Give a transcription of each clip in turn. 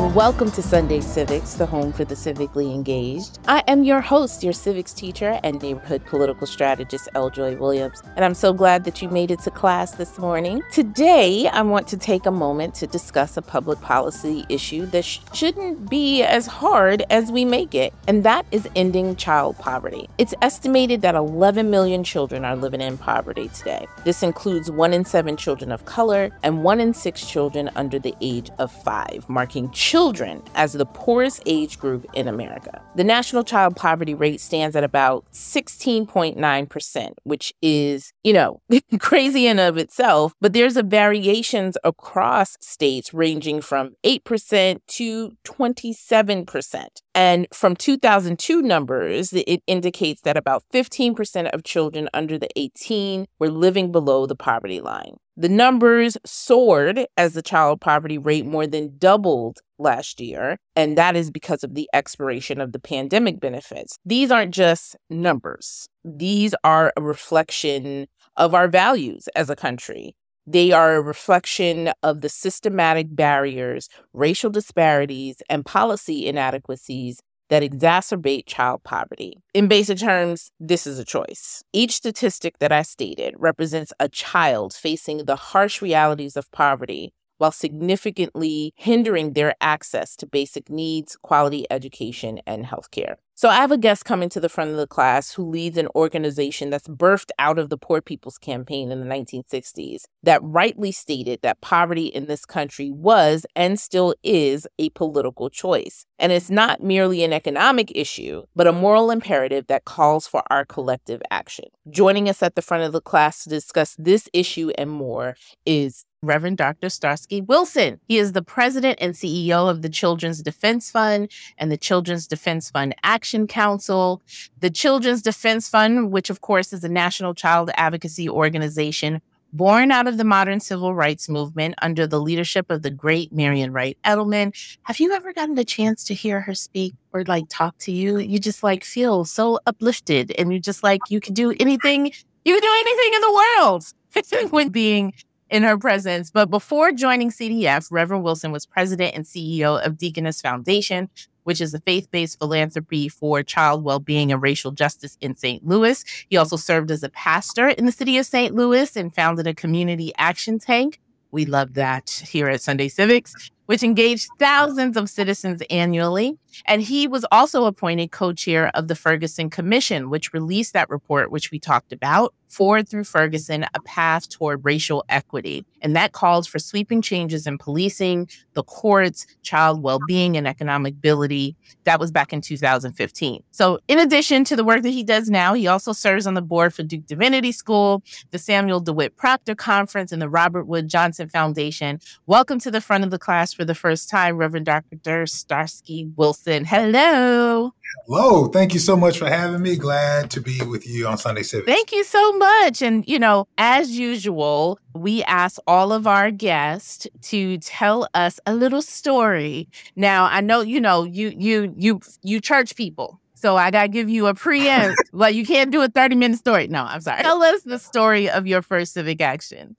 Welcome to Sunday Civics, the home for the civically engaged. I am your host, your civics teacher and neighborhood political strategist, L. Joy Williams, and I'm so glad that you made it to class this morning. Today, I want to take a moment to discuss a public policy issue that sh- shouldn't be as hard as we make it, and that is ending child poverty. It's estimated that 11 million children are living in poverty today. This includes one in seven children of color and one in six children under the age of five, marking children as the poorest age group in America. The national child poverty rate stands at about 16.9%, which is, you know, crazy in of itself, but there's a variations across states ranging from 8% to 27%. And from 2002 numbers, it indicates that about 15% of children under the 18 were living below the poverty line. The numbers soared as the child poverty rate more than doubled last year, and that is because of the expiration of the pandemic benefits. These aren't just numbers, these are a reflection of our values as a country. They are a reflection of the systematic barriers, racial disparities, and policy inadequacies that exacerbate child poverty. In basic terms, this is a choice. Each statistic that I stated represents a child facing the harsh realities of poverty while significantly hindering their access to basic needs, quality education, and healthcare. So, I have a guest coming to the front of the class who leads an organization that's birthed out of the Poor People's Campaign in the 1960s that rightly stated that poverty in this country was and still is a political choice. And it's not merely an economic issue, but a moral imperative that calls for our collective action. Joining us at the front of the class to discuss this issue and more is Reverend Dr. Starsky Wilson. He is the president and CEO of the Children's Defense Fund and the Children's Defense Fund Action Council. The Children's Defense Fund, which of course is a national child advocacy organization born out of the modern civil rights movement under the leadership of the great Marian Wright Edelman. Have you ever gotten a chance to hear her speak or like talk to you? You just like feel so uplifted and you just like you can do anything, you can do anything in the world with being in her presence. But before joining CDF, Reverend Wilson was president and CEO of Deaconess Foundation, which is a faith based philanthropy for child well being and racial justice in St. Louis. He also served as a pastor in the city of St. Louis and founded a community action tank. We love that here at Sunday Civics, which engaged thousands of citizens annually. And he was also appointed co chair of the Ferguson Commission, which released that report, which we talked about. Forward through Ferguson, a path toward racial equity. And that calls for sweeping changes in policing, the courts, child well being, and economic ability. That was back in 2015. So, in addition to the work that he does now, he also serves on the board for Duke Divinity School, the Samuel DeWitt Proctor Conference, and the Robert Wood Johnson Foundation. Welcome to the front of the class for the first time, Reverend Dr. Starsky Wilson. Hello. Hello. Thank you so much for having me. Glad to be with you on Sunday Civics. Thank you so much. And, you know, as usual, we ask all of our guests to tell us a little story. Now, I know, you know, you you you you church people. So I gotta give you a preempt. but you can't do a 30 minute story. No, I'm sorry. Tell us the story of your first civic action.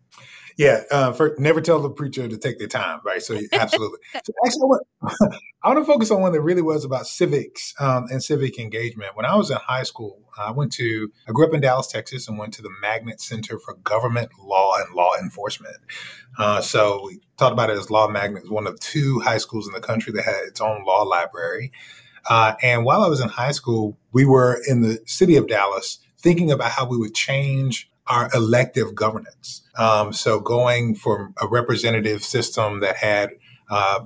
Yeah, uh, for, never tell the preacher to take their time, right? So absolutely. so actually, I want, I want, to focus on one that really was about civics um, and civic engagement. When I was in high school, I went to I grew up in Dallas, Texas, and went to the Magnet Center for Government Law and Law Enforcement. Uh, so we talked about it as Law Magnet, one of two high schools in the country that had its own law library. Uh, and while I was in high school, we were in the city of Dallas thinking about how we would change our elective governance. Um, so going from a representative system that had uh,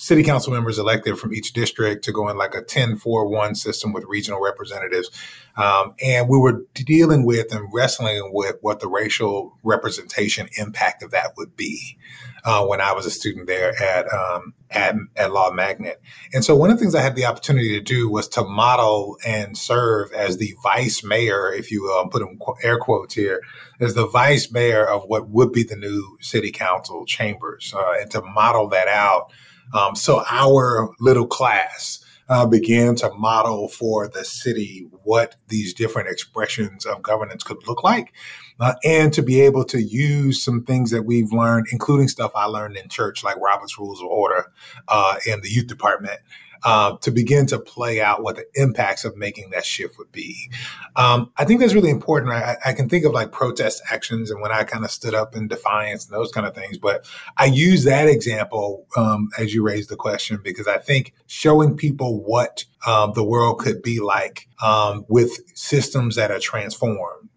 city council members elected from each district to go in like a 10 4 1 system with regional representatives. Um, and we were dealing with and wrestling with what the racial representation impact of that would be uh, when I was a student there at, um, at, at Law Magnet. And so one of the things I had the opportunity to do was to model and serve as the vice mayor, if you will, I'm putting air quotes here, as the vice mayor of what would be the new city council chambers, uh, and to model that out. Um, so our little class uh, began to model for the city what these different expressions of governance could look like uh, and to be able to use some things that we've learned, including stuff I learned in church, like Robert's Rules of Order uh, in the youth department, uh, to begin to play out what the impacts of making that shift would be. Um, I think that's really important. I, I, can think of like protest actions and when I kind of stood up in defiance and those kind of things. But I use that example um, as you raised the question because I think showing people what um, the world could be like um, with systems that are transformed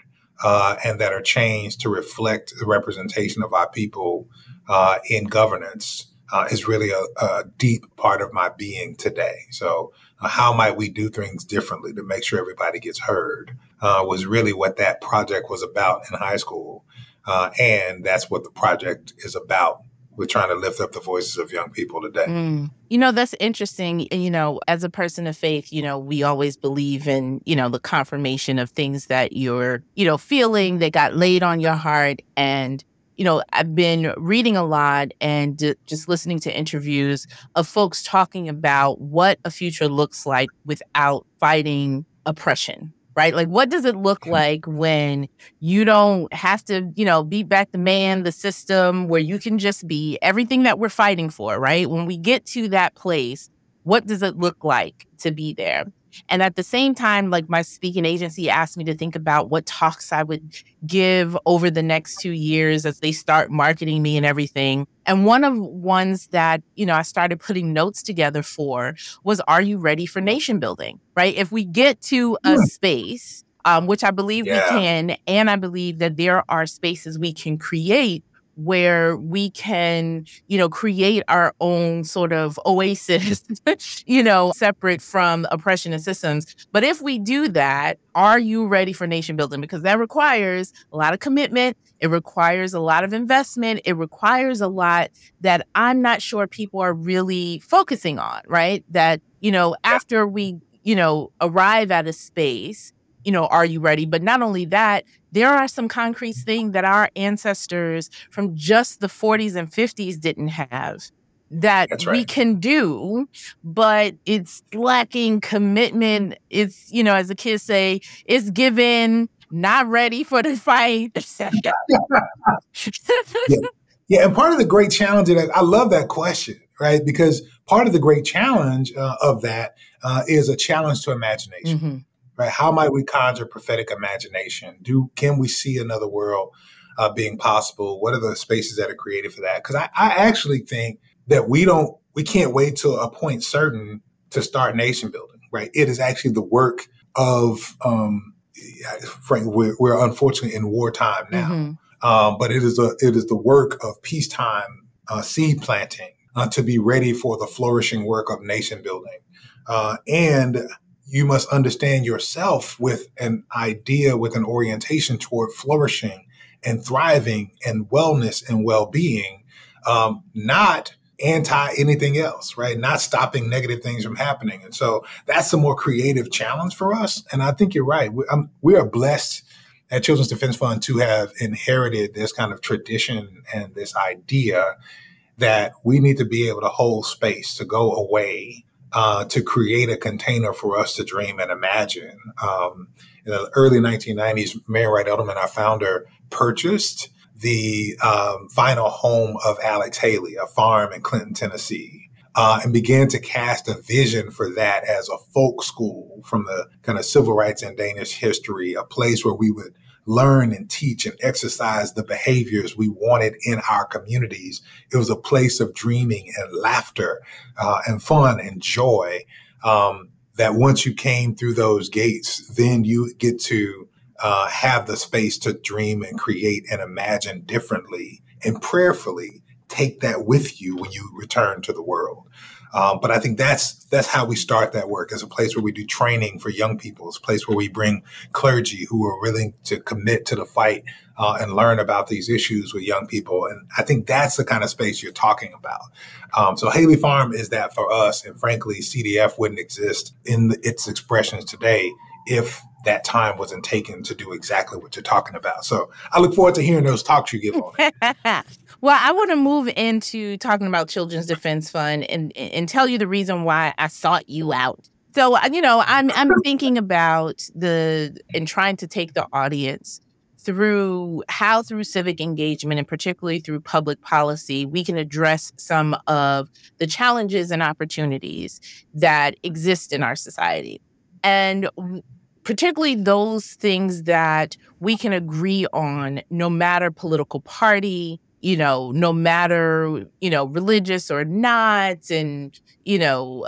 uh, and that are changed to reflect the representation of our people uh, in governance uh, is really a, a, deep part of my being today. So, uh, how might we do things differently to make sure everybody gets heard uh, was really what that project was about in high school. Uh, and that's what the project is about we're trying to lift up the voices of young people today. Mm. You know, that's interesting. You know, as a person of faith, you know, we always believe in, you know, the confirmation of things that you're, you know, feeling that got laid on your heart. And, you know, I've been reading a lot and d- just listening to interviews of folks talking about what a future looks like without fighting oppression, right? Like, what does it look like when you don't have to, you know, beat back the man, the system, where you can just be everything that we're fighting for, right? When we get to that place, what does it look like to be there? And at the same time, like my speaking agency asked me to think about what talks I would give over the next two years as they start marketing me and everything. And one of ones that, you know, I started putting notes together for was Are you ready for nation building? Right? If we get to a hmm. space, um, which I believe yeah. we can, and I believe that there are spaces we can create where we can, you know, create our own sort of oasis, you know, separate from oppression and systems. But if we do that, are you ready for nation building? Because that requires a lot of commitment. It requires a lot of investment. It requires a lot that I'm not sure people are really focusing on, right? That, you know, after we, you know, arrive at a space, you know, are you ready? But not only that, there are some concrete things that our ancestors from just the 40s and 50s didn't have that right. we can do, but it's lacking commitment. It's, you know, as the kids say, it's given, not ready for the fight. yeah. yeah. And part of the great challenge, and I love that question, right? Because part of the great challenge uh, of that uh, is a challenge to imagination. Mm-hmm right? How might we conjure prophetic imagination? Do can we see another world uh, being possible? What are the spaces that are created for that? Because I, I actually think that we don't, we can't wait till a point certain to start nation building, right? It is actually the work of, um, Frank, we're, we're unfortunately in wartime now, mm-hmm. um, but it is a, it is the work of peacetime uh, seed planting uh, to be ready for the flourishing work of nation building. Uh, and you must understand yourself with an idea, with an orientation toward flourishing and thriving and wellness and well being, um, not anti anything else, right? Not stopping negative things from happening. And so that's a more creative challenge for us. And I think you're right. We, um, we are blessed at Children's Defense Fund to have inherited this kind of tradition and this idea that we need to be able to hold space to go away uh, to create a container for us to dream and imagine. Um, in the early 1990s, Marian Wright Edelman, our founder, purchased the um, final home of Alex Haley, a farm in Clinton, Tennessee, uh, and began to cast a vision for that as a folk school from the kind of civil rights and Danish history, a place where we would learn and teach and exercise the behaviors we wanted in our communities. It was a place of dreaming and laughter uh, and fun and joy. Um, that once you came through those gates, then you get to uh, have the space to dream and create and imagine differently and prayerfully take that with you when you return to the world. Um, but I think that's that's how we start that work as a place where we do training for young people. It's a place where we bring clergy who are willing to commit to the fight uh, and learn about these issues with young people. And I think that's the kind of space you're talking about. Um, so Haley Farm is that for us, and frankly, CDF wouldn't exist in the, its expressions today if that time wasn't taken to do exactly what you're talking about. So I look forward to hearing those talks you give on it. Well, I want to move into talking about Children's Defense Fund and and tell you the reason why I sought you out. So, you know, I'm I'm thinking about the and trying to take the audience through how through civic engagement and particularly through public policy we can address some of the challenges and opportunities that exist in our society. And particularly those things that we can agree on no matter political party, you know, no matter, you know, religious or not, and, you know,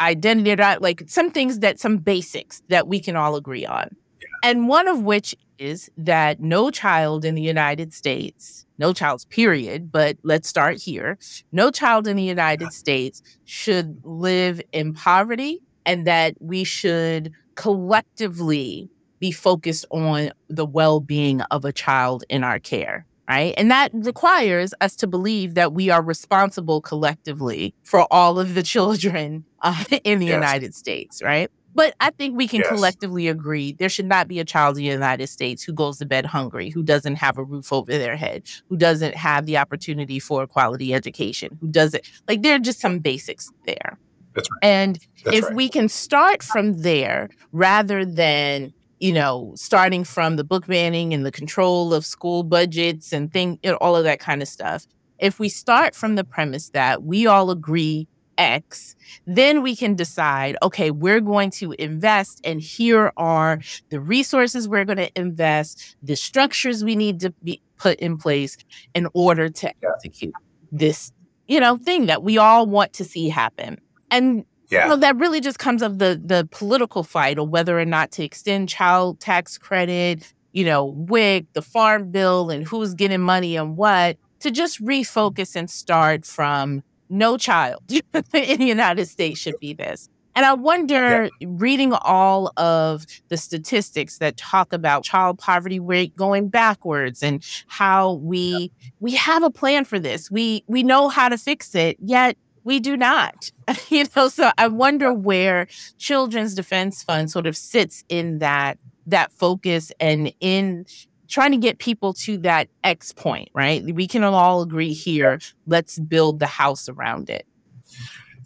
identity, like some things that, some basics that we can all agree on. And one of which is that no child in the United States, no child's period, but let's start here. No child in the United States should live in poverty and that we should collectively be focused on the well being of a child in our care right? And that requires us to believe that we are responsible collectively for all of the children uh, in the yes. United States, right? But I think we can yes. collectively agree there should not be a child in the United States who goes to bed hungry, who doesn't have a roof over their head, who doesn't have the opportunity for a quality education, who doesn't like there are just some basics there. That's right. And That's if right. we can start from there rather than you know, starting from the book banning and the control of school budgets and thing, you know, all of that kind of stuff. If we start from the premise that we all agree X, then we can decide, okay, we're going to invest, and here are the resources we're going to invest, the structures we need to be put in place in order to execute this, you know, thing that we all want to see happen. And yeah. You know, that really just comes of the the political fight of whether or not to extend child tax credit, you know, WIC, the farm bill, and who's getting money and what, to just refocus and start from no child in the United States should be this. And I wonder, yeah. reading all of the statistics that talk about child poverty rate going backwards and how we yeah. we have a plan for this. We we know how to fix it, yet we do not. you know, so I wonder where Children's Defense Fund sort of sits in that that focus and in trying to get people to that X point, right? We can all agree here, let's build the house around it.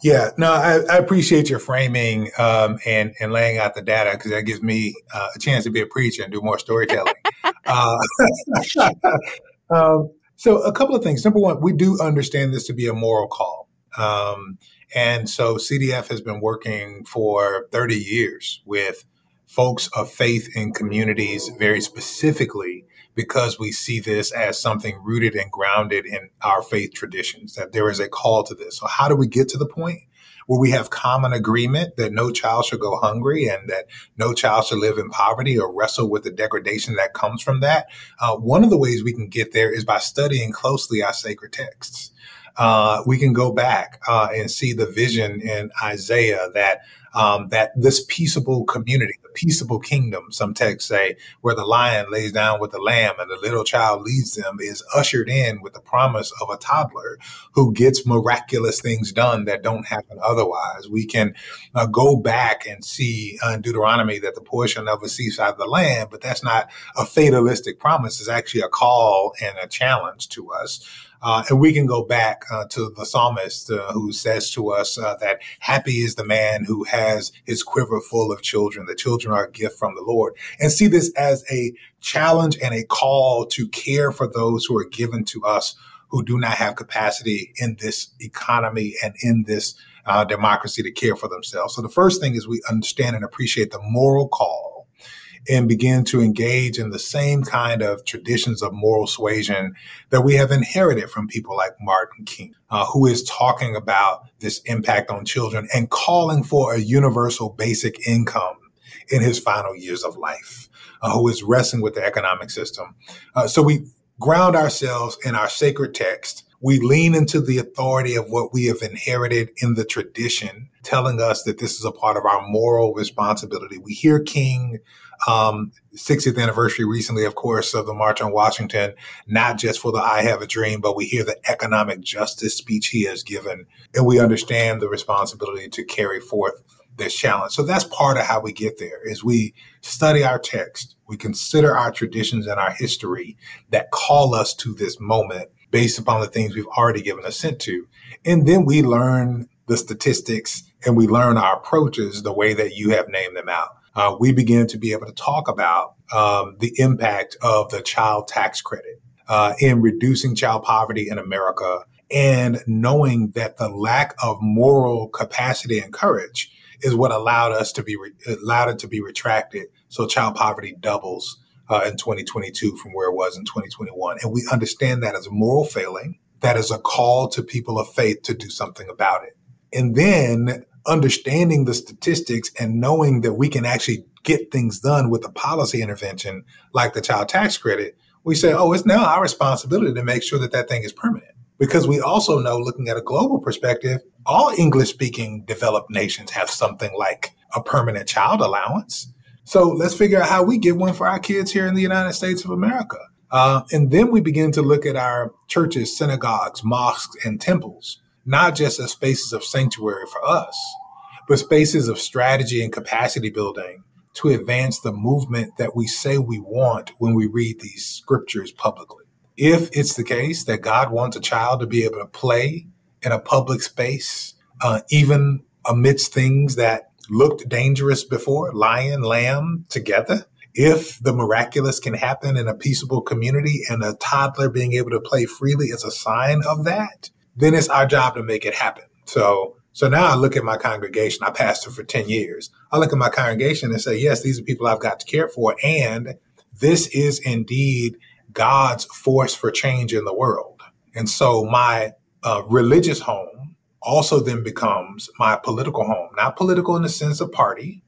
Yeah, no, I, I appreciate your framing um, and and laying out the data because that gives me uh, a chance to be a preacher and do more storytelling. uh, um, so, a couple of things. Number one, we do understand this to be a moral call. Um, and so CDF has been working for 30 years with folks of faith in communities very specifically because we see this as something rooted and grounded in our faith traditions, that there is a call to this. So, how do we get to the point where we have common agreement that no child should go hungry and that no child should live in poverty or wrestle with the degradation that comes from that? Uh, one of the ways we can get there is by studying closely our sacred texts uh, we can go back uh, and see the vision in Isaiah that um, that this peaceable community, the peaceable kingdom, some texts say, where the lion lays down with the lamb and the little child leads them, is ushered in with the promise of a toddler who gets miraculous things done that don't happen otherwise. We can uh, go back and see uh, in Deuteronomy that the portion of the seaside of the land, but that's not a fatalistic promise. It's actually a call and a challenge to us. Uh, and we can go back uh, to the psalmist uh, who says to us uh, that happy is the man who has his quiver full of children. The children are a gift from the Lord. And see this as a challenge and a call to care for those who are given to us who do not have capacity in this economy and in this uh, democracy to care for themselves. So the first thing is we understand and appreciate the moral call and begin to engage in the same kind of traditions of moral suasion that we have inherited from people like Martin King, uh, who is talking about this impact on children and calling for a universal basic income in his final years of life, uh, who is wrestling with the economic system. Uh, so we ground ourselves in our sacred text We lean into the authority of what we have inherited in the tradition, telling us that this is a part of our moral responsibility. We hear King um, 60th anniversary recently, of course, of the March on Washington, not just for the I Have a Dream, but we hear the economic justice speech he has given, and we understand the responsibility to carry forth this challenge. So that's part of how we get there is we study our text, we consider our traditions and our history that call us to this moment based upon the things we've already given assent to. And then we learn the statistics and we learn our approaches the way that you have named them out uh, we begin to be able to talk about um, the impact of the child tax credit uh, in reducing child poverty in America and knowing that the lack of moral capacity and courage is what allowed us to be re- allowed it to be retracted. So child poverty doubles uh, in 2022 from where it was in 2021, and we understand that as a moral failing. That is a call to people of faith to do something about it. And then understanding the statistics and knowing that we can actually get things done with a policy intervention like the child tax credit, we say, oh, it's now our responsibility to make sure that that thing is permanent. Because we also know, looking at a global perspective, all English speaking developed nations have something like a permanent child allowance. So let's figure out how we get one for our kids here in the United States of America. Uh, and then we begin to look at our churches, synagogues, mosques, and temples not just as spaces of sanctuary for us, but spaces of strategy and capacity building to advance the movement that we say we want when we read these scriptures publicly. If it's the case that God wants a child to be able to play in a public space, uh, even amidst things that looked dangerous before, lion, lamb together, if the miraculous can happen in a peaceable community and a toddler being able to play freely is a sign of that, then it's our job to make it happen. So, so now I look at my congregation. I pastored for 10 years. I look at my congregation and say, yes, these are people I've got to care for. And this is indeed God's force for change in the world. And so my uh, religious home also then becomes my political home, not political in the sense of party,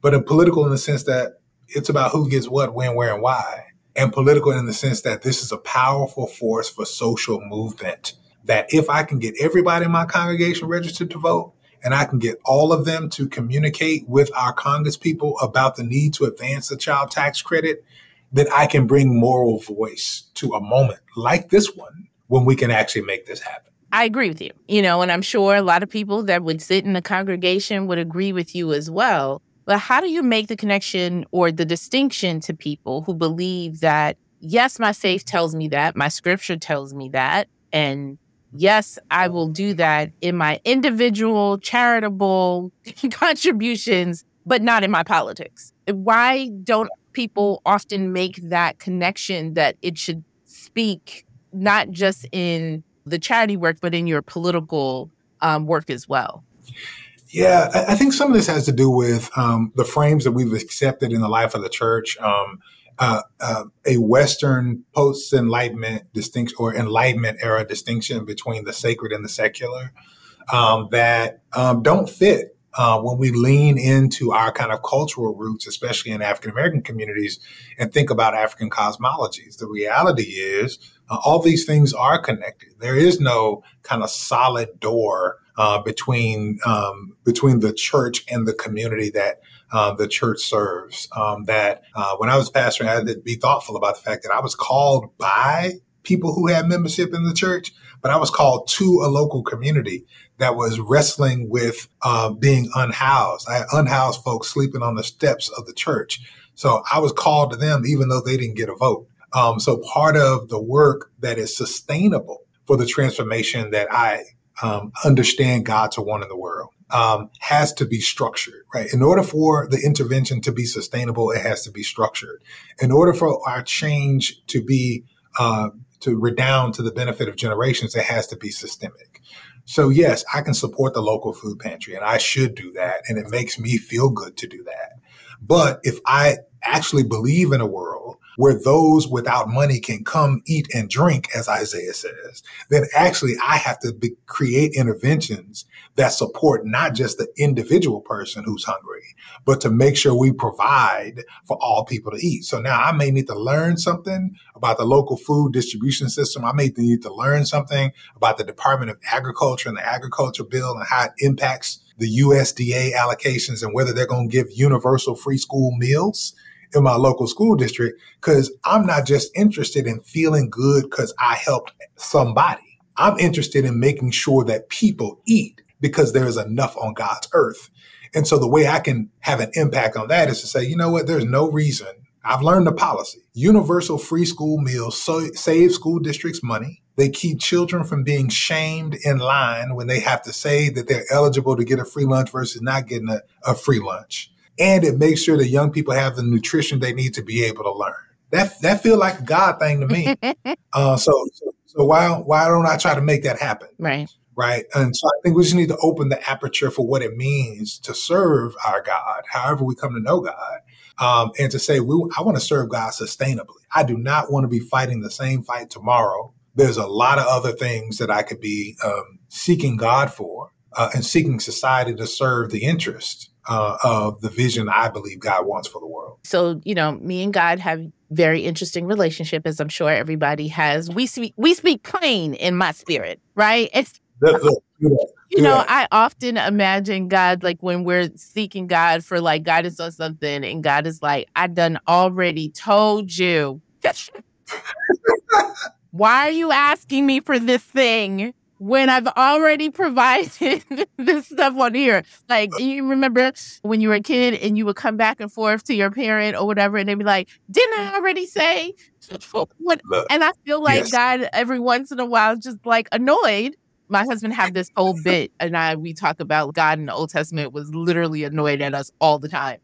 but a political in the sense that it's about who gets what, when, where, and why. And political in the sense that this is a powerful force for social movement that if I can get everybody in my congregation registered to vote, and I can get all of them to communicate with our Congress people about the need to advance the child tax credit, then I can bring moral voice to a moment like this one when we can actually make this happen. I agree with you. You know, and I'm sure a lot of people that would sit in the congregation would agree with you as well. But how do you make the connection or the distinction to people who believe that, yes, my faith tells me that, my scripture tells me that, and yes, I will do that in my individual charitable contributions, but not in my politics. Why don't people often make that connection that it should speak not just in the charity work, but in your political um, work as well? Yeah, I think some of this has to do with um, the frames that we've accepted in the life of the church. Um, uh, uh, a Western post Enlightenment distinction or Enlightenment era distinction between the sacred and the secular um, that um, don't fit uh, when we lean into our kind of cultural roots, especially in African American communities, and think about African cosmologies. The reality is, uh, all these things are connected. There is no kind of solid door uh, between um, between the church and the community that uh, the church serves. Um, that uh, when I was pastoring, I had to be thoughtful about the fact that I was called by people who had membership in the church, but I was called to a local community that was wrestling with uh, being unhoused. I had unhoused folks sleeping on the steps of the church. So I was called to them, even though they didn't get a vote. Um, so part of the work that is sustainable for the transformation that I um, understand God to want in the world um, has to be structured, right? In order for the intervention to be sustainable, it has to be structured. In order for our change to be uh, to redound to the benefit of generations, it has to be systemic. So yes, I can support the local food pantry, and I should do that, and it makes me feel good to do that. But if I actually believe in a world where those without money can come eat and drink, as Isaiah says, then actually I have to be, create interventions that support not just the individual person who's hungry, but to make sure we provide for all people to eat. So now I may need to learn something about the local food distribution system. I may need to learn something about the Department of Agriculture and the agriculture bill and how it impacts the USDA allocations and whether they're going to give universal free school meals in my local school district because I'm not just interested in feeling good because I helped somebody. I'm interested in making sure that people eat because there is enough on God's earth. And so the way I can have an impact on that is to say, you know what, there's no reason. I've learned the policy. Universal free school meals so, save school districts money. They keep children from being shamed in line when they have to say that they're eligible to get a free lunch versus not getting a, a free lunch and it makes sure that young people have the nutrition they need to be able to learn. That that feel like a God thing to me. uh, so, so so why why don't I try to make that happen? Right. Right. And so I think we just need to open the aperture for what it means to serve our God, however we come to know God, um, and to say we I want to serve God sustainably. I do not want to be fighting the same fight tomorrow. There's a lot of other things that I could be um, seeking God for uh, and seeking society to serve the interest uh, of the vision I believe God wants for the world. So, you know, me and God have very interesting relationship, as I'm sure everybody has. We speak we speak plain in my spirit, right? It's you know, I often imagine God like when we're seeking God for like guidance on something, and God is like, I done already told you. Why are you asking me for this thing? When I've already provided this stuff on here. Like, you remember when you were a kid and you would come back and forth to your parent or whatever, and they'd be like, Didn't I already say? What? And I feel like yes. God, every once in a while, just like annoyed my husband have this whole bit, and I we talk about God in the Old Testament was literally annoyed at us all the time.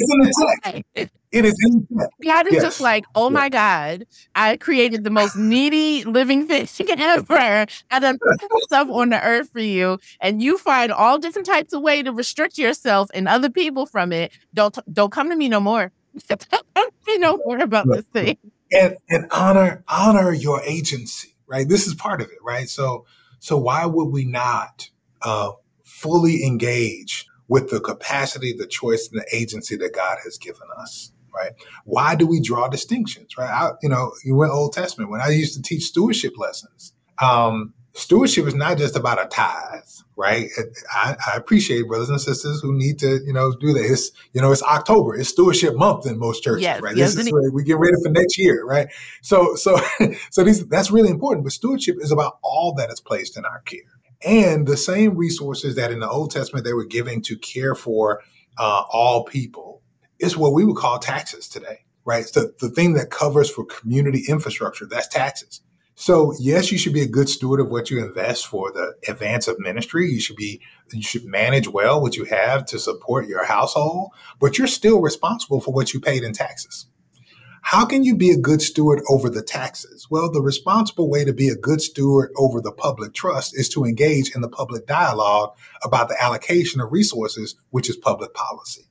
It is in God is yes. just like, oh my God, I created the most needy living fish you can ever. I done put stuff on the earth for you, and you find all different types of way to restrict yourself and other people from it. Don't don't come to me no more. Don't me no more about this thing. And and honor honor your agency, right? This is part of it, right? So so why would we not uh, fully engage with the capacity, the choice, and the agency that God has given us? Right? Why do we draw distinctions? Right? I, you know, you went Old Testament when I used to teach stewardship lessons. Um, stewardship is not just about a tithe, right? I, I, appreciate brothers and sisters who need to, you know, do that. It's, you know, it's October. It's stewardship month in most churches, yes, right? Yes, this is where we get ready for next year, right? So, so, so these, that's really important. But stewardship is about all that is placed in our care. And the same resources that in the Old Testament they were giving to care for uh, all people is what we would call taxes today, right? It's the, the thing that covers for community infrastructure. That's taxes. So yes, you should be a good steward of what you invest for the advance of ministry. You should be, you should manage well what you have to support your household, but you're still responsible for what you paid in taxes. How can you be a good steward over the taxes? Well, the responsible way to be a good steward over the public trust is to engage in the public dialogue about the allocation of resources, which is public policy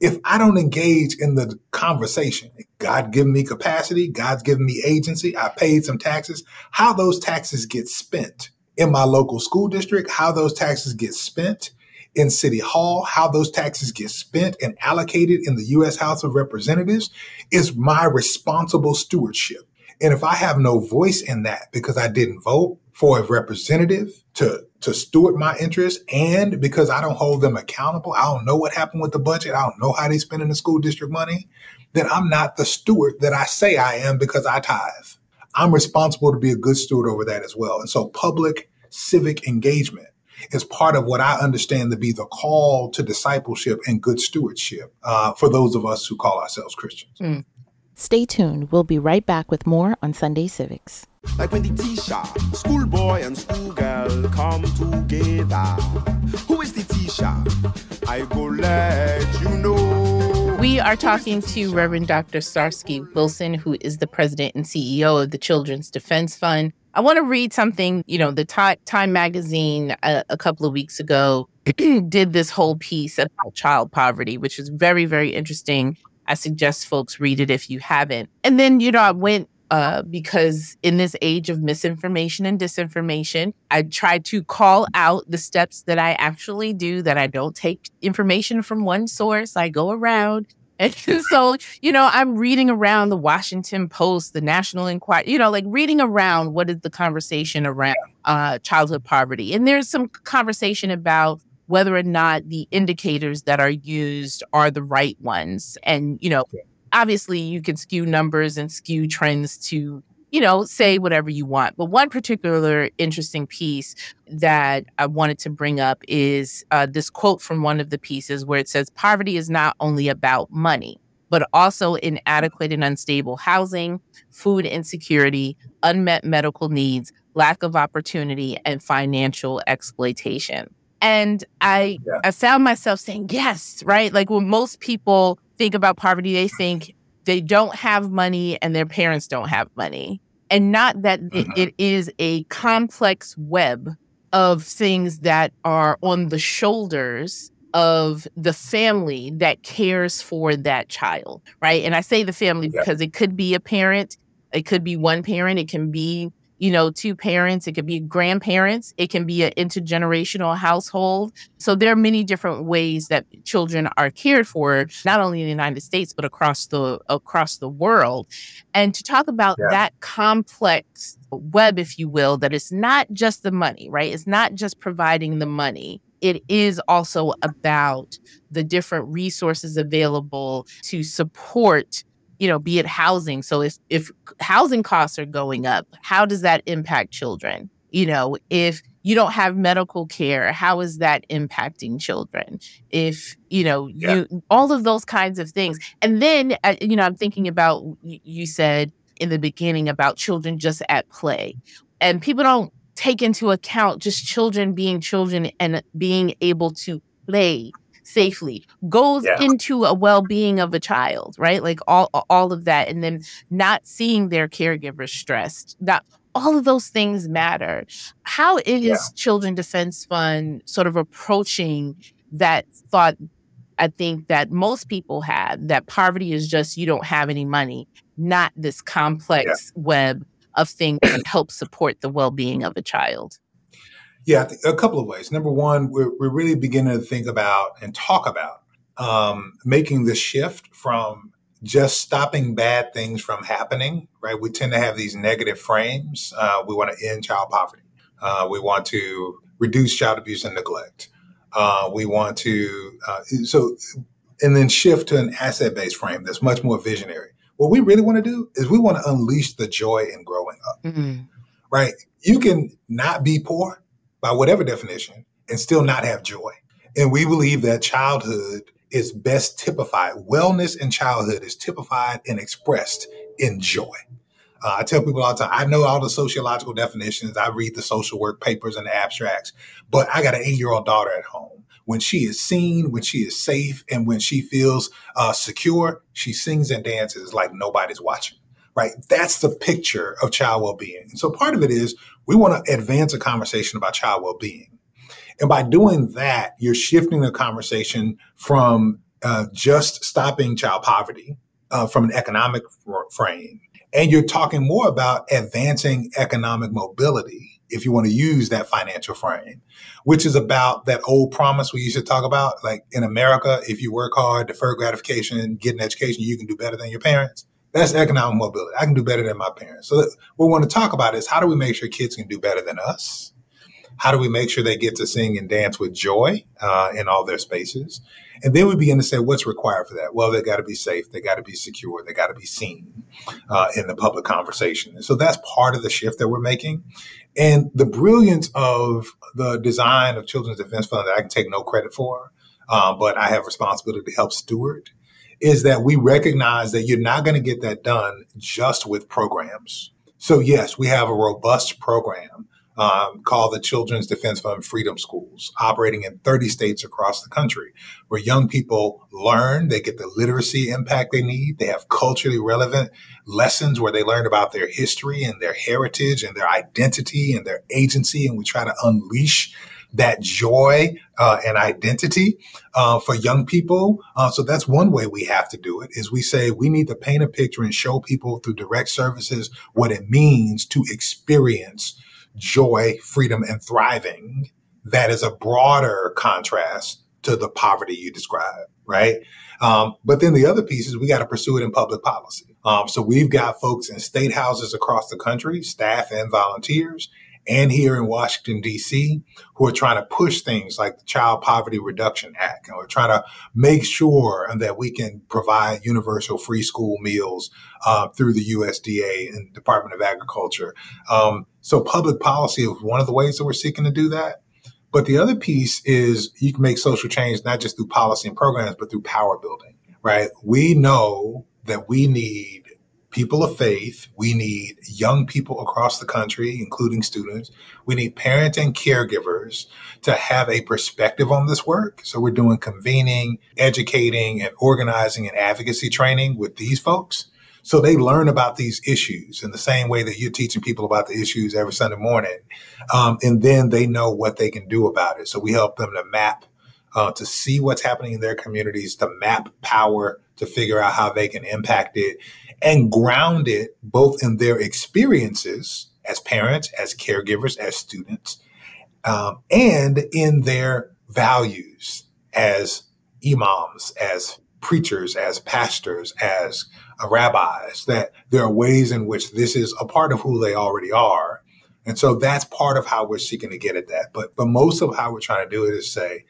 if I don't engage in the conversation, God given me capacity, God's given me agency, I paid some taxes, how those taxes get spent in my local school district, how those taxes get spent in City Hall, how those taxes get spent and allocated in the U.S. House of Representatives is my responsible stewardship. And if I have no voice in that because I didn't vote for a representative to to steward my interests and because I don't hold them accountable, I don't know what happened with the budget, I don't know how they spending the school district money, then I'm not the steward that I say I am because I tithe. I'm responsible to be a good steward over that as well. And so public civic engagement is part of what I understand to be the call to discipleship and good stewardship uh, for those of us who call ourselves Christians. Mm. Stay tuned. We'll be right back with more on Sunday Civics. Like when the teacher, schoolboy and schoolgirl come together. Who is the teacher? I go let you know. We are talking to Reverend Dr. Starsky Wilson, who is the president and CEO of the Children's Defense Fund. I want to read something, you know, the Time magazine a, a couple of weeks ago did this whole piece about child poverty, which is very, very interesting I suggest folks read it if you haven't. And then, you know, I went uh, because in this age of misinformation and disinformation, I try to call out the steps that I actually do, that I don't take information from one source. I go around. And so, you know, I'm reading around the Washington Post, the National Enquirer, you know, like reading around what is the conversation around uh, childhood poverty. And there's some conversation about whether or not the indicators that are used are the right ones. And, you know, obviously you can skew numbers and skew trends to you know, say whatever you want. But one particular interesting piece that I wanted to bring up is uh, this quote from one of the pieces where it says, Poverty is not only about money, but also inadequate and unstable housing, food insecurity, unmet medical needs, lack of opportunity, and financial exploitation. And I, yeah. I found myself saying, yes, right? Like when most people think about poverty, they think they don't have money and their parents don't have money. And not that it, mm-hmm. it is a complex web of things that are on the shoulders of the family that cares for that child, right? And I say the family yeah. because it could be a parent, it could be one parent, it can be you know, two parents, it could be grandparents, it can be an intergenerational household. So there are many different ways that children are cared for, not only in the United States, but across the across the world. And to talk about yeah. that complex web, if you will, that it's not just the money, right? It's not just providing the money. It is also about the different resources available to support you know, be it housing. So if if housing costs are going up, how does that impact children? You know, if you don't have medical care, how is that impacting children? If, you know, yeah. you all of those kinds of things. And then uh, you know, I'm thinking about you said in the beginning about children just at play. And people don't take into account just children being children and being able to play safely goes yeah. into a well-being of a child right like all all of that and then not seeing their caregivers stressed not all of those things matter how is yeah. children defense fund sort of approaching that thought i think that most people have that poverty is just you don't have any money not this complex yeah. web of things that help support the well-being of a child yeah, a couple of ways. Number one, we're, we're really beginning to think about and talk about um, making the shift from just stopping bad things from happening, right? We tend to have these negative frames. Uh, we want to end child poverty. Uh, we want to reduce child abuse and neglect. Uh, we want to, uh, so, and then shift to an asset based frame that's much more visionary. What we really want to do is we want to unleash the joy in growing up, mm-hmm. right? You can not be poor by whatever definition and still not have joy. And we believe that childhood is best typified, wellness in childhood is typified and expressed in joy. Uh, I tell people all the time, I know all the sociological definitions. I read the social work papers and the abstracts, but I got an eight year old daughter at home. When she is seen, when she is safe, and when she feels uh, secure, she sings and dances like nobody's watching right? That's the picture of child well-being. And so part of it is we want to advance a conversation about child well-being. And by doing that, you're shifting the conversation from uh, just stopping child poverty uh, from an economic frame. And you're talking more about advancing economic mobility, if you want to use that financial frame, which is about that old promise we used to talk about. Like in America, if you work hard, defer gratification, get an education, you can do better than your parents. That's economic mobility. I can do better than my parents. So what we want to talk about is how do we make sure kids can do better than us? How do we make sure they get to sing and dance with joy uh, in all their spaces? And then we begin to say what's required for that. Well, they got to be safe, they got to be secure, they got to be seen uh, in the public conversation. And so that's part of the shift that we're making. And the brilliance of the design of Children's Defense Fund that I can take no credit for, uh, but I have responsibility to help steward is that we recognize that you're not going to get that done just with programs. So, yes, we have a robust program um, called the Children's Defense Fund Freedom Schools, operating in 30 states across the country, where young people learn, they get the literacy impact they need, they have culturally relevant lessons where they learn about their history and their heritage and their identity and their agency, and we try to unleash that joy uh, and identity uh, for young people. Uh, so that's one way we have to do it is we say we need to paint a picture and show people through direct services what it means to experience joy, freedom, and thriving. That is a broader contrast to the poverty you describe, right? Um, but then the other piece is we got to pursue it in public policy. Um, so we've got folks in state houses across the country, staff and volunteers, and here in Washington, D.C., who are trying to push things like the Child Poverty Reduction Act. And we're trying to make sure that we can provide universal free school meals uh, through the USDA and Department of Agriculture. Um, so public policy is one of the ways that we're seeking to do that. But the other piece is you can make social change not just through policy and programs, but through power building, right? We know that we need people of faith. We need young people across the country, including students. We need parents and caregivers to have a perspective on this work. So we're doing convening, educating, and organizing and advocacy training with these folks. So they learn about these issues in the same way that you're teaching people about the issues every Sunday morning. Um, and then they know what they can do about it. So we help them to map, uh, to see what's happening in their communities, to map power, to figure out how they can impact it and ground it both in their experiences as parents, as caregivers, as students, um, and in their values as imams, as preachers, as pastors, as rabbis, that there are ways in which this is a part of who they already are. And so that's part of how we're seeking to get at that. But but most of how we're trying to do it is say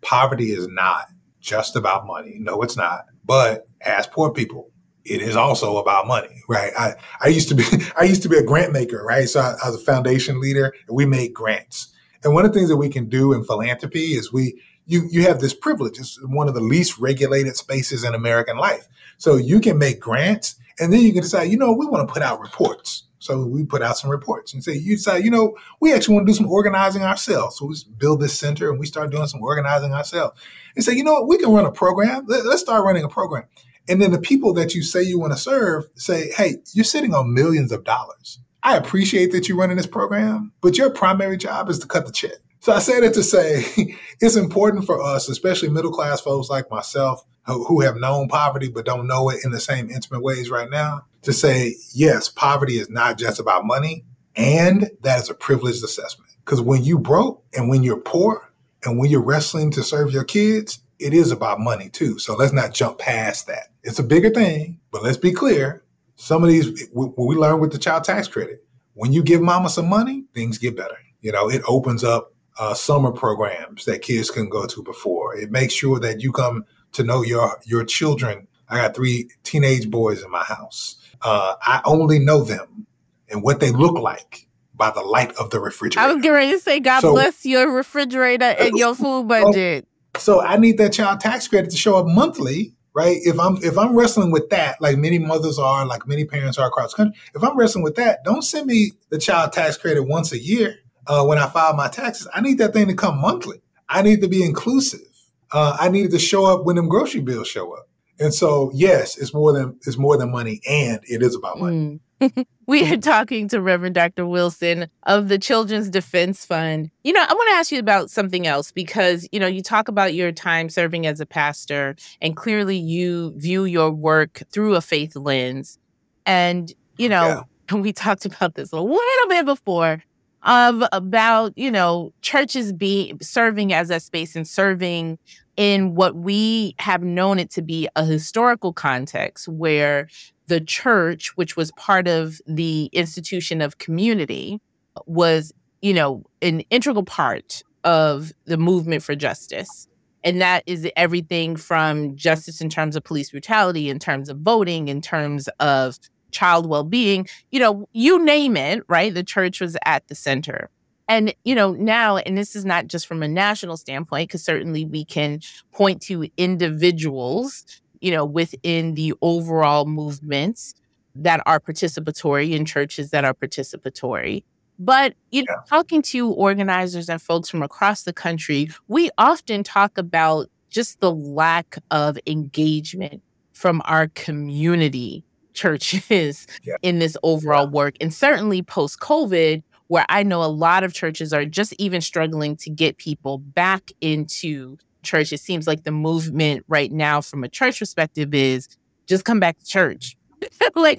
poverty is not just about money. No, it's not. But as poor people, it is also about money, right? I, I used to be I used to be a grant maker, right? So I, I was a foundation leader and we made grants. And one of the things that we can do in philanthropy is we you you have this privilege. It's one of the least regulated spaces in American life. So you can make grants and then you can decide, you know, we want to put out reports. So we put out some reports and say, you decide, you know, we actually want to do some organizing ourselves. So we build this center and we start doing some organizing ourselves and say, you know what, we can run a program. Let's start running a program. And then the people that you say you want to serve say, hey, you're sitting on millions of dollars. I appreciate that you're running this program, but your primary job is to cut the check. So I say that to say it's important for us, especially middle class folks like myself, who have known poverty but don't know it in the same intimate ways right now, to say, yes, poverty is not just about money, and that is a privileged assessment. Because when you broke and when you're poor and when you're wrestling to serve your kids, it is about money too. So let's not jump past that. It's a bigger thing, but let's be clear. Some of these, what we learned with the child tax credit, when you give mama some money, things get better. You know, it opens up uh, summer programs that kids can go to before. It makes sure that you come to know your your children. I got three teenage boys in my house. Uh, I only know them and what they look like by the light of the refrigerator. I was getting ready to say, God so, bless your refrigerator and your food budget. So I need that child tax credit to show up monthly, right? If I'm if I'm wrestling with that, like many mothers are, like many parents are across the country, if I'm wrestling with that, don't send me the child tax credit once a year uh, when I file my taxes. I need that thing to come monthly. I need to be inclusive. Uh, I need it to show up when them grocery bills show up. And so, yes, it's more than it's more than money, and it is about money. Mm. we are talking to Reverend Dr. Wilson of the Children's Defense Fund. You know, I want to ask you about something else because, you know, you talk about your time serving as a pastor, and clearly you view your work through a faith lens. And, you know, yeah. we talked about this a little bit before of about, you know, churches being serving as a space and serving in what we have known it to be a historical context where the church, which was part of the institution of community, was, you know, an integral part of the movement for justice. And that is everything from justice in terms of police brutality, in terms of voting, in terms of child well being, you know, you name it, right? The church was at the center. And, you know, now, and this is not just from a national standpoint, because certainly we can point to individuals you know, within the overall movements that are participatory in churches that are participatory. But you know, yeah. talking to organizers and folks from across the country, we often talk about just the lack of engagement from our community churches yeah. in this overall work. And certainly post COVID, where I know a lot of churches are just even struggling to get people back into church. It seems like the movement right now, from a church perspective, is just come back to church. like,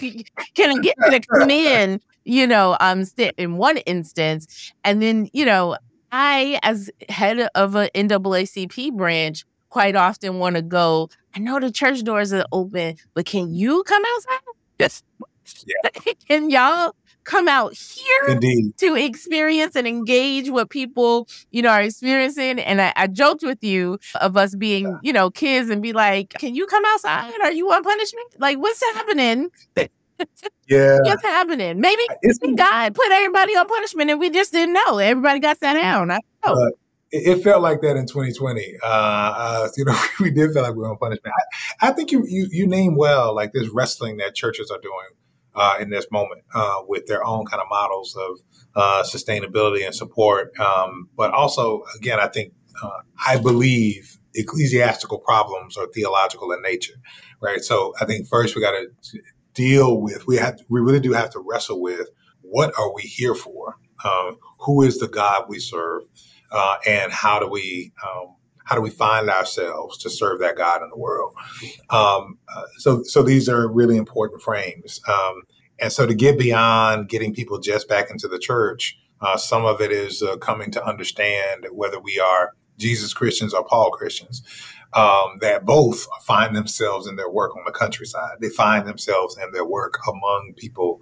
can I get you to come in? You know, um, in one instance, and then you know, I, as head of an NAACP branch, quite often want to go. I know the church doors are open, but can you come outside? Yes. Yeah. can y'all come out here Indeed. to experience and engage what people, you know, are experiencing. And I, I joked with you of us being, yeah. you know, kids and be like, can you come outside? Are you on punishment? Like, what's happening? Yeah. What's happening? Maybe it's, God put everybody on punishment and we just didn't know. Everybody got sat down. I know. Uh, it, it, felt like that in 2020. Uh, uh, you know, we did feel like we were on punishment. I, I think you, you, you name well, like this wrestling that churches are doing uh, in this moment uh, with their own kind of models of uh, sustainability and support. Um, but also, again, I think uh, I believe ecclesiastical problems are theological in nature, right? So I think first we got to deal with we have we really do have to wrestle with what are we here for? Um, who is the God we serve, uh, and how do we um, how do we find ourselves to serve that God in the world? Um, uh, so, so these are really important frames. Um, and so to get beyond getting people just back into the church, uh, some of it is uh, coming to understand whether we are Jesus Christians or Paul Christians, um, that both find themselves in their work on the countryside. They find themselves in their work among people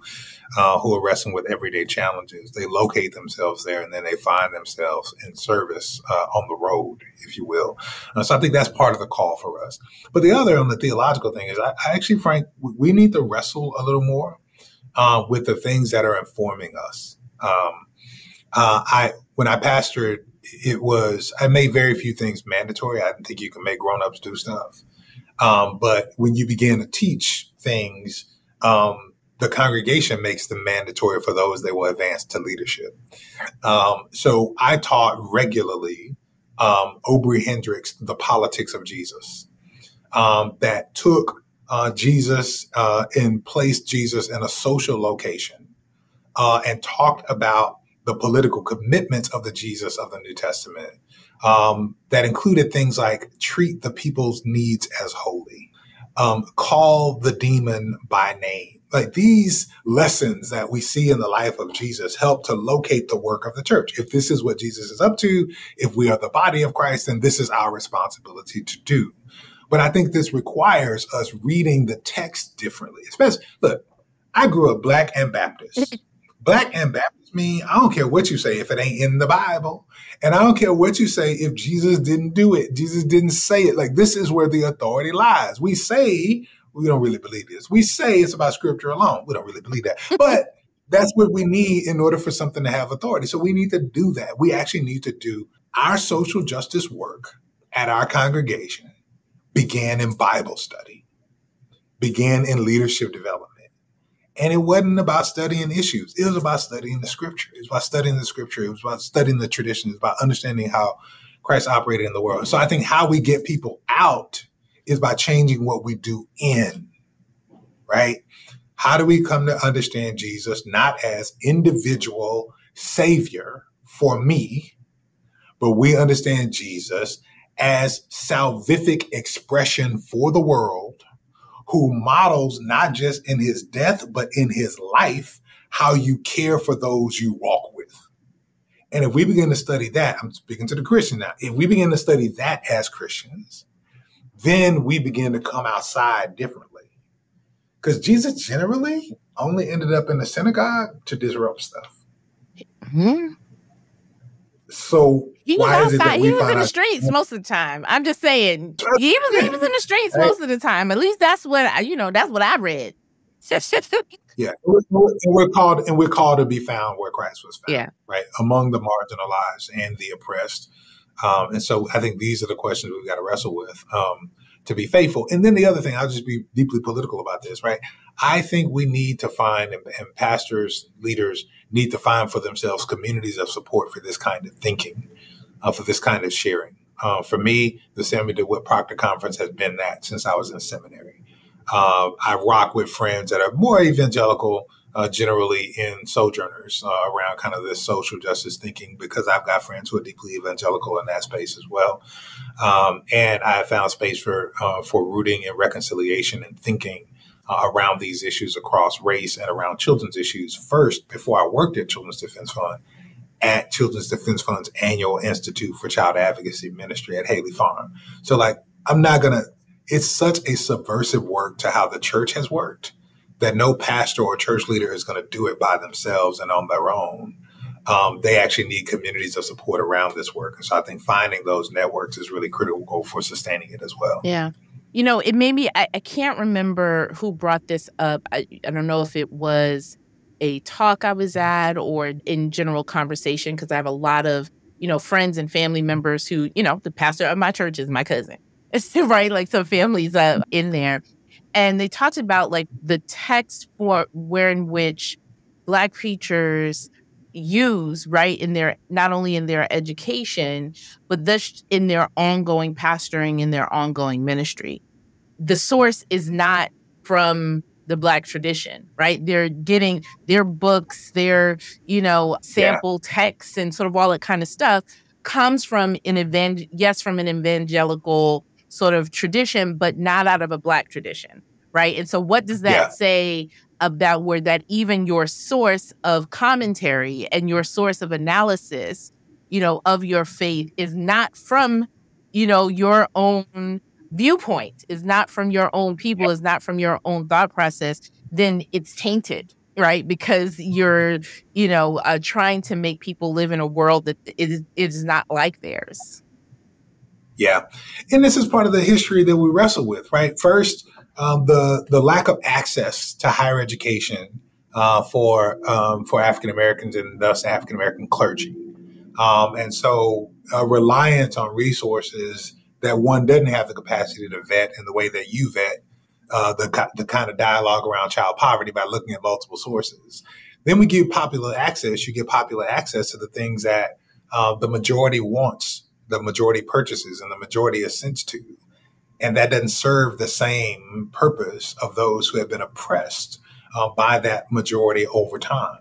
uh, who are wrestling with everyday challenges. They locate themselves there and then they find themselves in service uh, on the road, if you will. Uh, so I think that's part of the call for us. But the other on the theological thing is I, I actually, Frank, we need to wrestle a little more uh, with the things that are informing us. Um, uh, I when I pastored it was I made very few things mandatory. I think you can make grown-ups do stuff. Um, but when you begin to teach things, um, the congregation makes them mandatory for those that will advance to leadership. Um, so I taught regularly um, Obery Hendricks, The Politics of Jesus, um, that took uh, Jesus uh, and placed Jesus in a social location uh, and talked about the political commitments of the Jesus of the New Testament um, that included things like treat the people's needs as holy, um, call the demon by name. Like these lessons that we see in the life of Jesus help to locate the work of the church. If this is what Jesus is up to, if we are the body of Christ, then this is our responsibility to do. But I think this requires us reading the text differently. Especially, look, I grew up black and Baptist. black and Baptist mean I don't care what you say if it ain't in the Bible. And I don't care what you say if Jesus didn't do it. Jesus didn't say it. Like this is where the authority lies. We say we don't really believe this. We say it's about scripture alone. We don't really believe that. But that's what we need in order for something to have authority. So we need to do that. We actually need to do our social justice work at our congregation began in Bible study, began in leadership development and it wasn't about studying issues. It was about studying the scripture. It was about studying the scripture. It was about studying the tradition. It was about understanding how Christ operated in the world. So I think how we get people out is by changing what we do in, right? How do we come to understand Jesus not as individual savior for me, but we understand Jesus as salvific expression for the world who models not just in his death, but in his life, how you care for those you walk with. And if we begin to study that, I'm speaking to the Christian now, if we begin to study that as Christians, then we begin to come outside differently. Because Jesus generally only ended up in the synagogue to disrupt stuff. Mm-hmm. So he was outside. He was in the streets most of the time. I'm just saying he was he was in the streets most of the time. At least that's what I, you know. That's what I read. yeah, and we're called and we're called to be found where Christ was found. Yeah, right among the marginalized and the oppressed. Um, and so I think these are the questions we've got to wrestle with um, to be faithful. And then the other thing, I'll just be deeply political about this, right? I think we need to find, and, and pastors, leaders need to find for themselves communities of support for this kind of thinking uh, for this kind of sharing. Uh, for me, the Samuel DeWitt Proctor Conference has been that since I was in seminary. Uh, I rock with friends that are more evangelical uh, generally in sojourners uh, around kind of this social justice thinking because I've got friends who are deeply evangelical in that space as well. Um, and I found space for, uh, for rooting and reconciliation and thinking uh, around these issues across race and around children's issues first before I worked at Children's Defense Fund at Children's Defense Fund's annual Institute for Child Advocacy Ministry at Haley Farm. So, like, I'm not to, it's such a subversive work to how the church has worked that no pastor or church leader is going to do it by themselves and on their own. Um, they actually need communities of support around this work. And so I think finding those networks is really critical for sustaining it as well. Yeah. You know, it made me, I, I can't remember who brought this up. I, I don't know if it was a talk I was at or in general conversation, because I have a lot of, you know, friends and family members who, you know, the pastor of my church is my cousin. It's right? Like some families uh, in there and they talked about like the text for where in which black preachers use right in their not only in their education but this in their ongoing pastoring in their ongoing ministry the source is not from the black tradition right they're getting their books their you know sample yeah. texts and sort of all that kind of stuff comes from an event yes from an evangelical sort of tradition, but not out of a black tradition, right? And so, what does that yeah. say about where that even your source of commentary and your source of analysis, you know, of your faith is not from, you know, your own viewpoint, is not from your own people, is not from your own thought process, then it's tainted right because you're you know uh, trying to make people live in a world that is is not like theirs yeah. And this is part of the history that we wrestle with, right? First, um, the, the lack of access to higher education uh, for, um, for African Americans and thus African American clergy. Um, and so a reliance on resources that one doesn't have the capacity to vet in the way that you vet uh, the, the kind of dialogue around child poverty by looking at multiple sources. Then we give popular access. You get popular access to the things that uh, the majority wants the majority purchases and the majority assents to. And that doesn't serve the same purpose of those who have been oppressed uh, by that majority over time.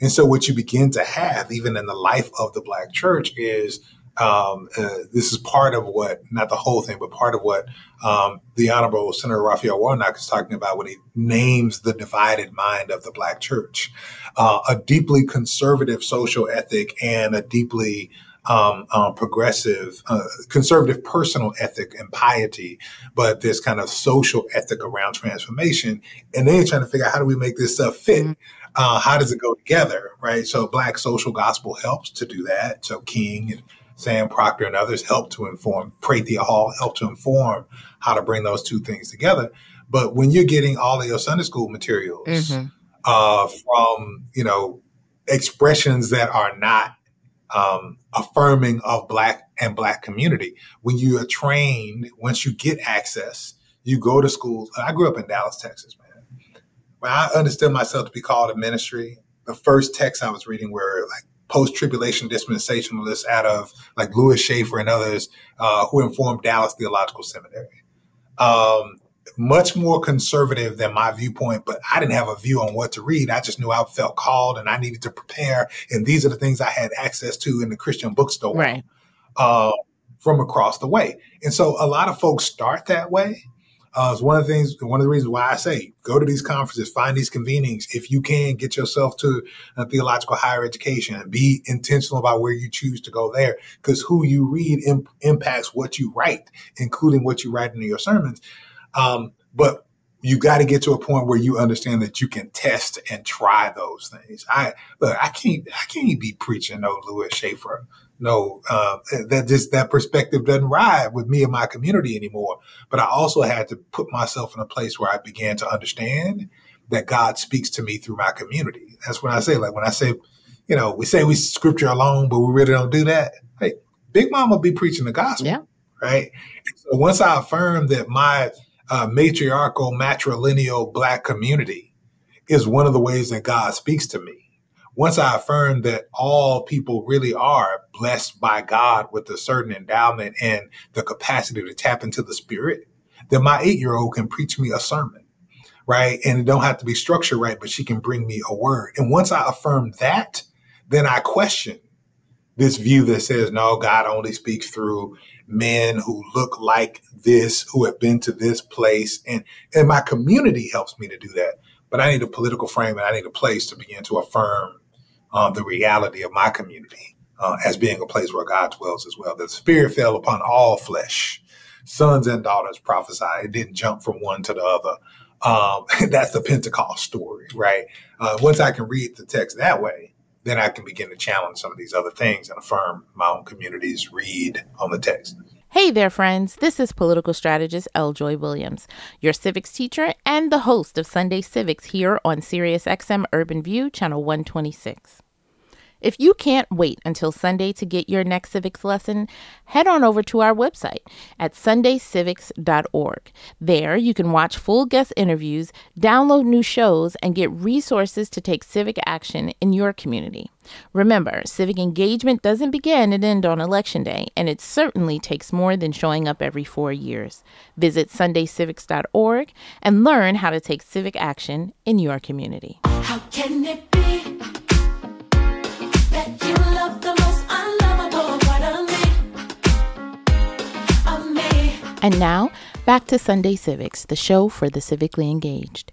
And so, what you begin to have, even in the life of the Black church, is um, uh, this is part of what, not the whole thing, but part of what um, the Honorable Senator Raphael Warnock is talking about when he names the divided mind of the Black church. Uh, a deeply conservative social ethic and a deeply um, um, progressive, uh, conservative personal ethic and piety, but this kind of social ethic around transformation. And then trying to figure out how do we make this stuff fit? Mm-hmm. Uh, how does it go together, right? So Black social gospel helps to do that. So King and Sam Proctor and others help to inform, Prathia Hall help to inform how to bring those two things together. But when you're getting all of your Sunday school materials mm-hmm. uh, from, you know, expressions that are not um, affirming of black and black community. When you are trained, once you get access, you go to schools. I grew up in Dallas, Texas, man. When I understood myself to be called a ministry, the first texts I was reading were like post tribulation dispensationalists out of like Lewis Chafer and others uh, who informed Dallas Theological Seminary. Um, much more conservative than my viewpoint, but I didn't have a view on what to read. I just knew I felt called and I needed to prepare. And these are the things I had access to in the Christian bookstore right. uh, from across the way. And so a lot of folks start that way. Uh, it's one of the things, one of the reasons why I say go to these conferences, find these convenings. If you can, get yourself to a theological higher education and be intentional about where you choose to go there, because who you read imp- impacts what you write, including what you write into your sermons. Um, but you got to get to a point where you understand that you can test and try those things. I look, I can't, I can't be preaching no Lewis Chafer. No, uh, that just that perspective doesn't ride with me and my community anymore. But I also had to put myself in a place where I began to understand that God speaks to me through my community. That's when I say, like when I say, you know, we say we scripture alone, but we really don't do that. Hey, Big Mama be preaching the gospel, yeah. right? So once I affirm that my uh, matriarchal, matrilineal black community is one of the ways that God speaks to me. Once I affirm that all people really are blessed by God with a certain endowment and the capacity to tap into the spirit, then my eight year old can preach me a sermon. right? And it don't have to be structured right, but she can bring me a word. And once I affirm that, then I question this view that says, no, God only speaks through men who look like this, who have been to this place. And, and my community helps me to do that. But I need a political frame and I need a place to begin to affirm um, the reality of my community uh, as being a place where God dwells as well. The Spirit fell upon all flesh. Sons and daughters prophesied. It didn't jump from one to the other. Um, that's the Pentecost story, right? Uh, once I can read the text that way, then I can begin to challenge some of these other things and affirm my own community's read on the text. Hey there, friends. This is political strategist L. Joy Williams, your civics teacher and the host of Sunday Civics here on SiriusXM Urban View, Channel 126. If you can't wait until Sunday to get your next civics lesson, head on over to our website at sundaycivics.org. There, you can watch full guest interviews, download new shows, and get resources to take civic action in your community. Remember, civic engagement doesn't begin and end on Election Day, and it certainly takes more than showing up every four years. Visit sundaycivics.org and learn how to take civic action in your community. How can it be? And now, back to Sunday Civics, the show for the civically engaged.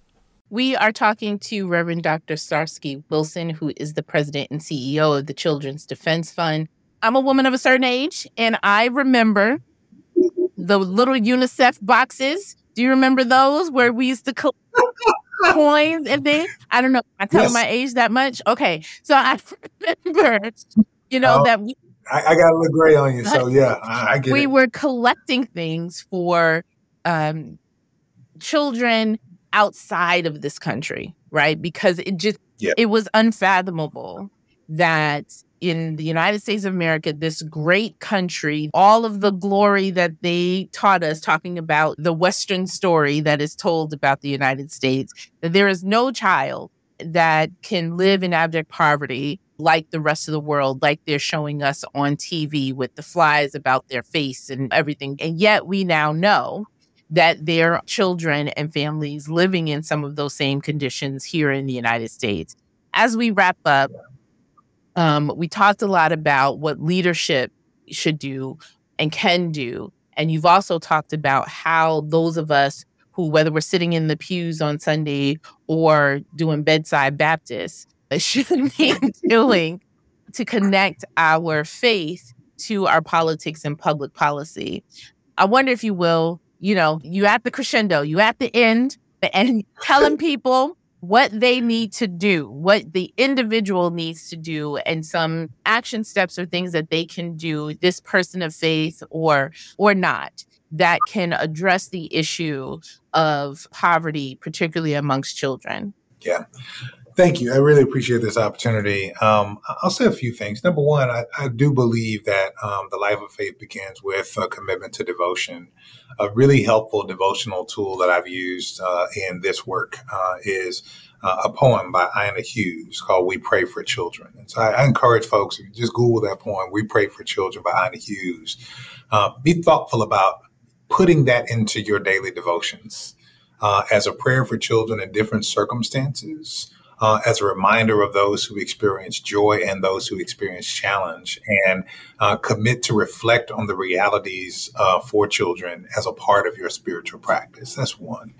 We are talking to Reverend Dr. Starsky Wilson, who is the president and CEO of the Children's Defense Fund. I'm a woman of a certain age, and I remember the little UNICEF boxes. Do you remember those where we used to collect coins and things? I don't know. I tell yes. my age that much. Okay, so I remember, you know, oh. that we I, I, got a little gray on you, so yeah, I, I get we it. were collecting things for um, children outside of this country, right? Because it just yeah. it was unfathomable that in the United States of America, this great country, all of the glory that they taught us, talking about the Western story that is told about the United States, that there is no child that can live in abject poverty like the rest of the world, like they're showing us on TV with the flies about their face and everything. And yet we now know that there are children and families living in some of those same conditions here in the United States. As we wrap up, um, we talked a lot about what leadership should do and can do. And you've also talked about how those of us who, whether we're sitting in the pews on Sunday or doing bedside Baptist, should be doing to connect our faith to our politics and public policy. I wonder if you will, you know, you at the crescendo, you at the end, and telling people what they need to do, what the individual needs to do, and some action steps or things that they can do, this person of faith or or not, that can address the issue of poverty, particularly amongst children. Yeah. Thank you. I really appreciate this opportunity. Um, I'll say a few things. Number one, I, I do believe that um, the life of faith begins with a commitment to devotion. A really helpful devotional tool that I've used uh, in this work uh, is uh, a poem by Ina Hughes called "We Pray for Children." And so I, I encourage folks to just Google that poem, "We Pray for Children" by Ina Hughes. Uh, be thoughtful about putting that into your daily devotions uh, as a prayer for children in different circumstances uh, as a reminder of those who experience joy and those who experience challenge, and uh, commit to reflect on the realities uh, for children as a part of your spiritual practice. That's one.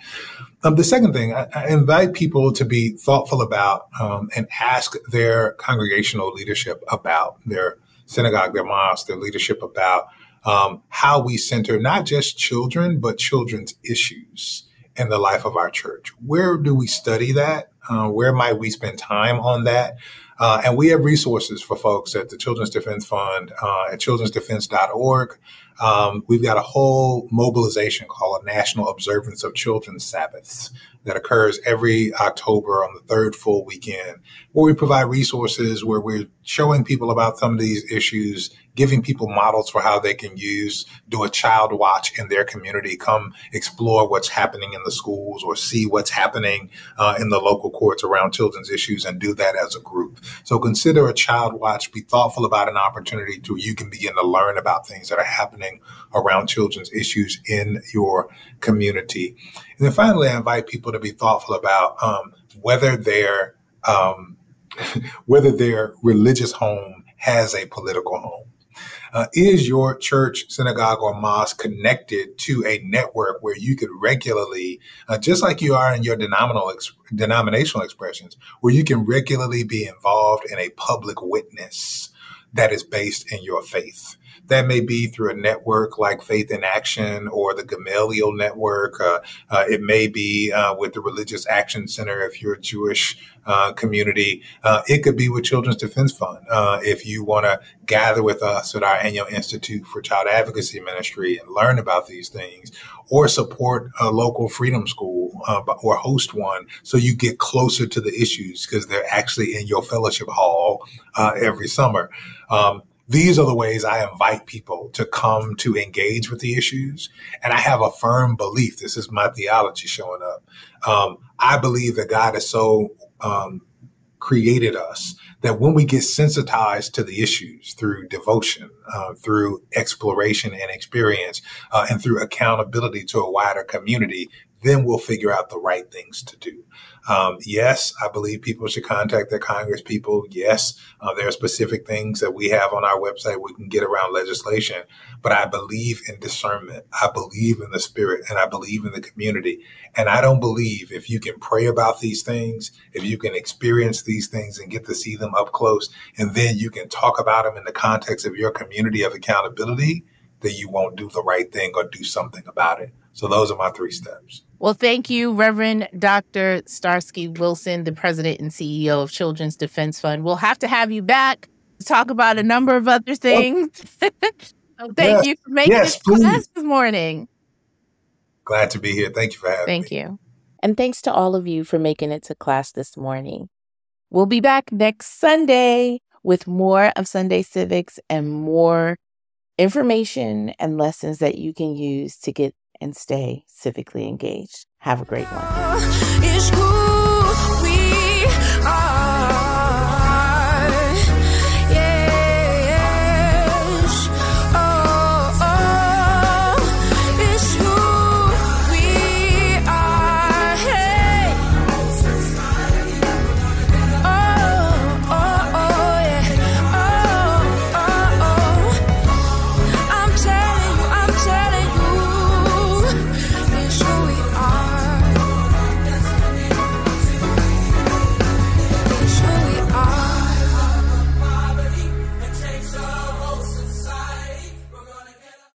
Um, the second thing, I, I, invite people to be thoughtful about um, and ask their congregational leadership about their synagogue, their mosque, their leadership about um, how we center not just children, but children's issues in the life of our church. Where do we study that? Uh, where might we spend time on that? Uh, and we have resources for folks at the Children's Defense Fund uh, at childrensdefense.org. Um, we've got a whole mobilization called a National Observance of Children's Sabbaths that occurs every October on the third full weekend, where we provide resources where we're showing people about some of these issues, giving people models for how they can use, do a child watch in their community, come explore what's happening in the schools or see what's happening uh, in the local courts around children's issues and do that as a group. So consider a child watch, be thoughtful about an opportunity to you can begin to learn about things that are happening around children's issues in your community. And then finally, I invite people to be thoughtful about um, whether their um, whether their religious home has a political home. Uh, is your church, synagogue, or mosque connected to a network where you could regularly, uh, just like you are in your ex- denominational expressions, where you can regularly be involved in a public witness that is based in your faith? That may be through a network like Faith in Action or the Gamaliel Network. Uh, uh, it may be uh, with the Religious Action Center if you're a Jewish uh, community. Uh, it could be with Children's Defense Fund uh, if you want to gather with us at our annual Institute for Child Advocacy Ministry and learn about these things, or support a local freedom school or host one so you get closer to the issues because they're actually in your fellowship hall every summer. Um, these are the ways I invite people to come to engage with the issues. And I have a firm belief, this is my theology showing up. Um, I believe that God has so um, created us that when we get sensitized to the issues through devotion, uh, through exploration and experience, uh, and through accountability to a wider community, then we'll figure out the right things to do. Um, yes, I believe people should contact their Congress people. Yes, uh, there are specific things that we have on our website we can get around legislation. But I believe in discernment. I believe in the spirit and I believe in the community. And I don't believe if you can pray about these things, if you can experience these things and get to see them up close, and then you can talk about them in the context of your community of accountability, that you won't do the right thing or do something about it. So those are my three steps. Well, thank you, Reverend Dr. Starsky Wilson, the president and CEO of Children's Defense Fund. We'll have to have you back to talk about a number of other things. so oh, thank yes. you for making yes, it class this morning. Glad to be here. Thank you for having thank me. Thank you. And thanks to all of you for making it to class this morning. We'll be back next Sunday with more of Sunday Civics and more information and lessons that you can use to get and stay civically engaged. Have a great one.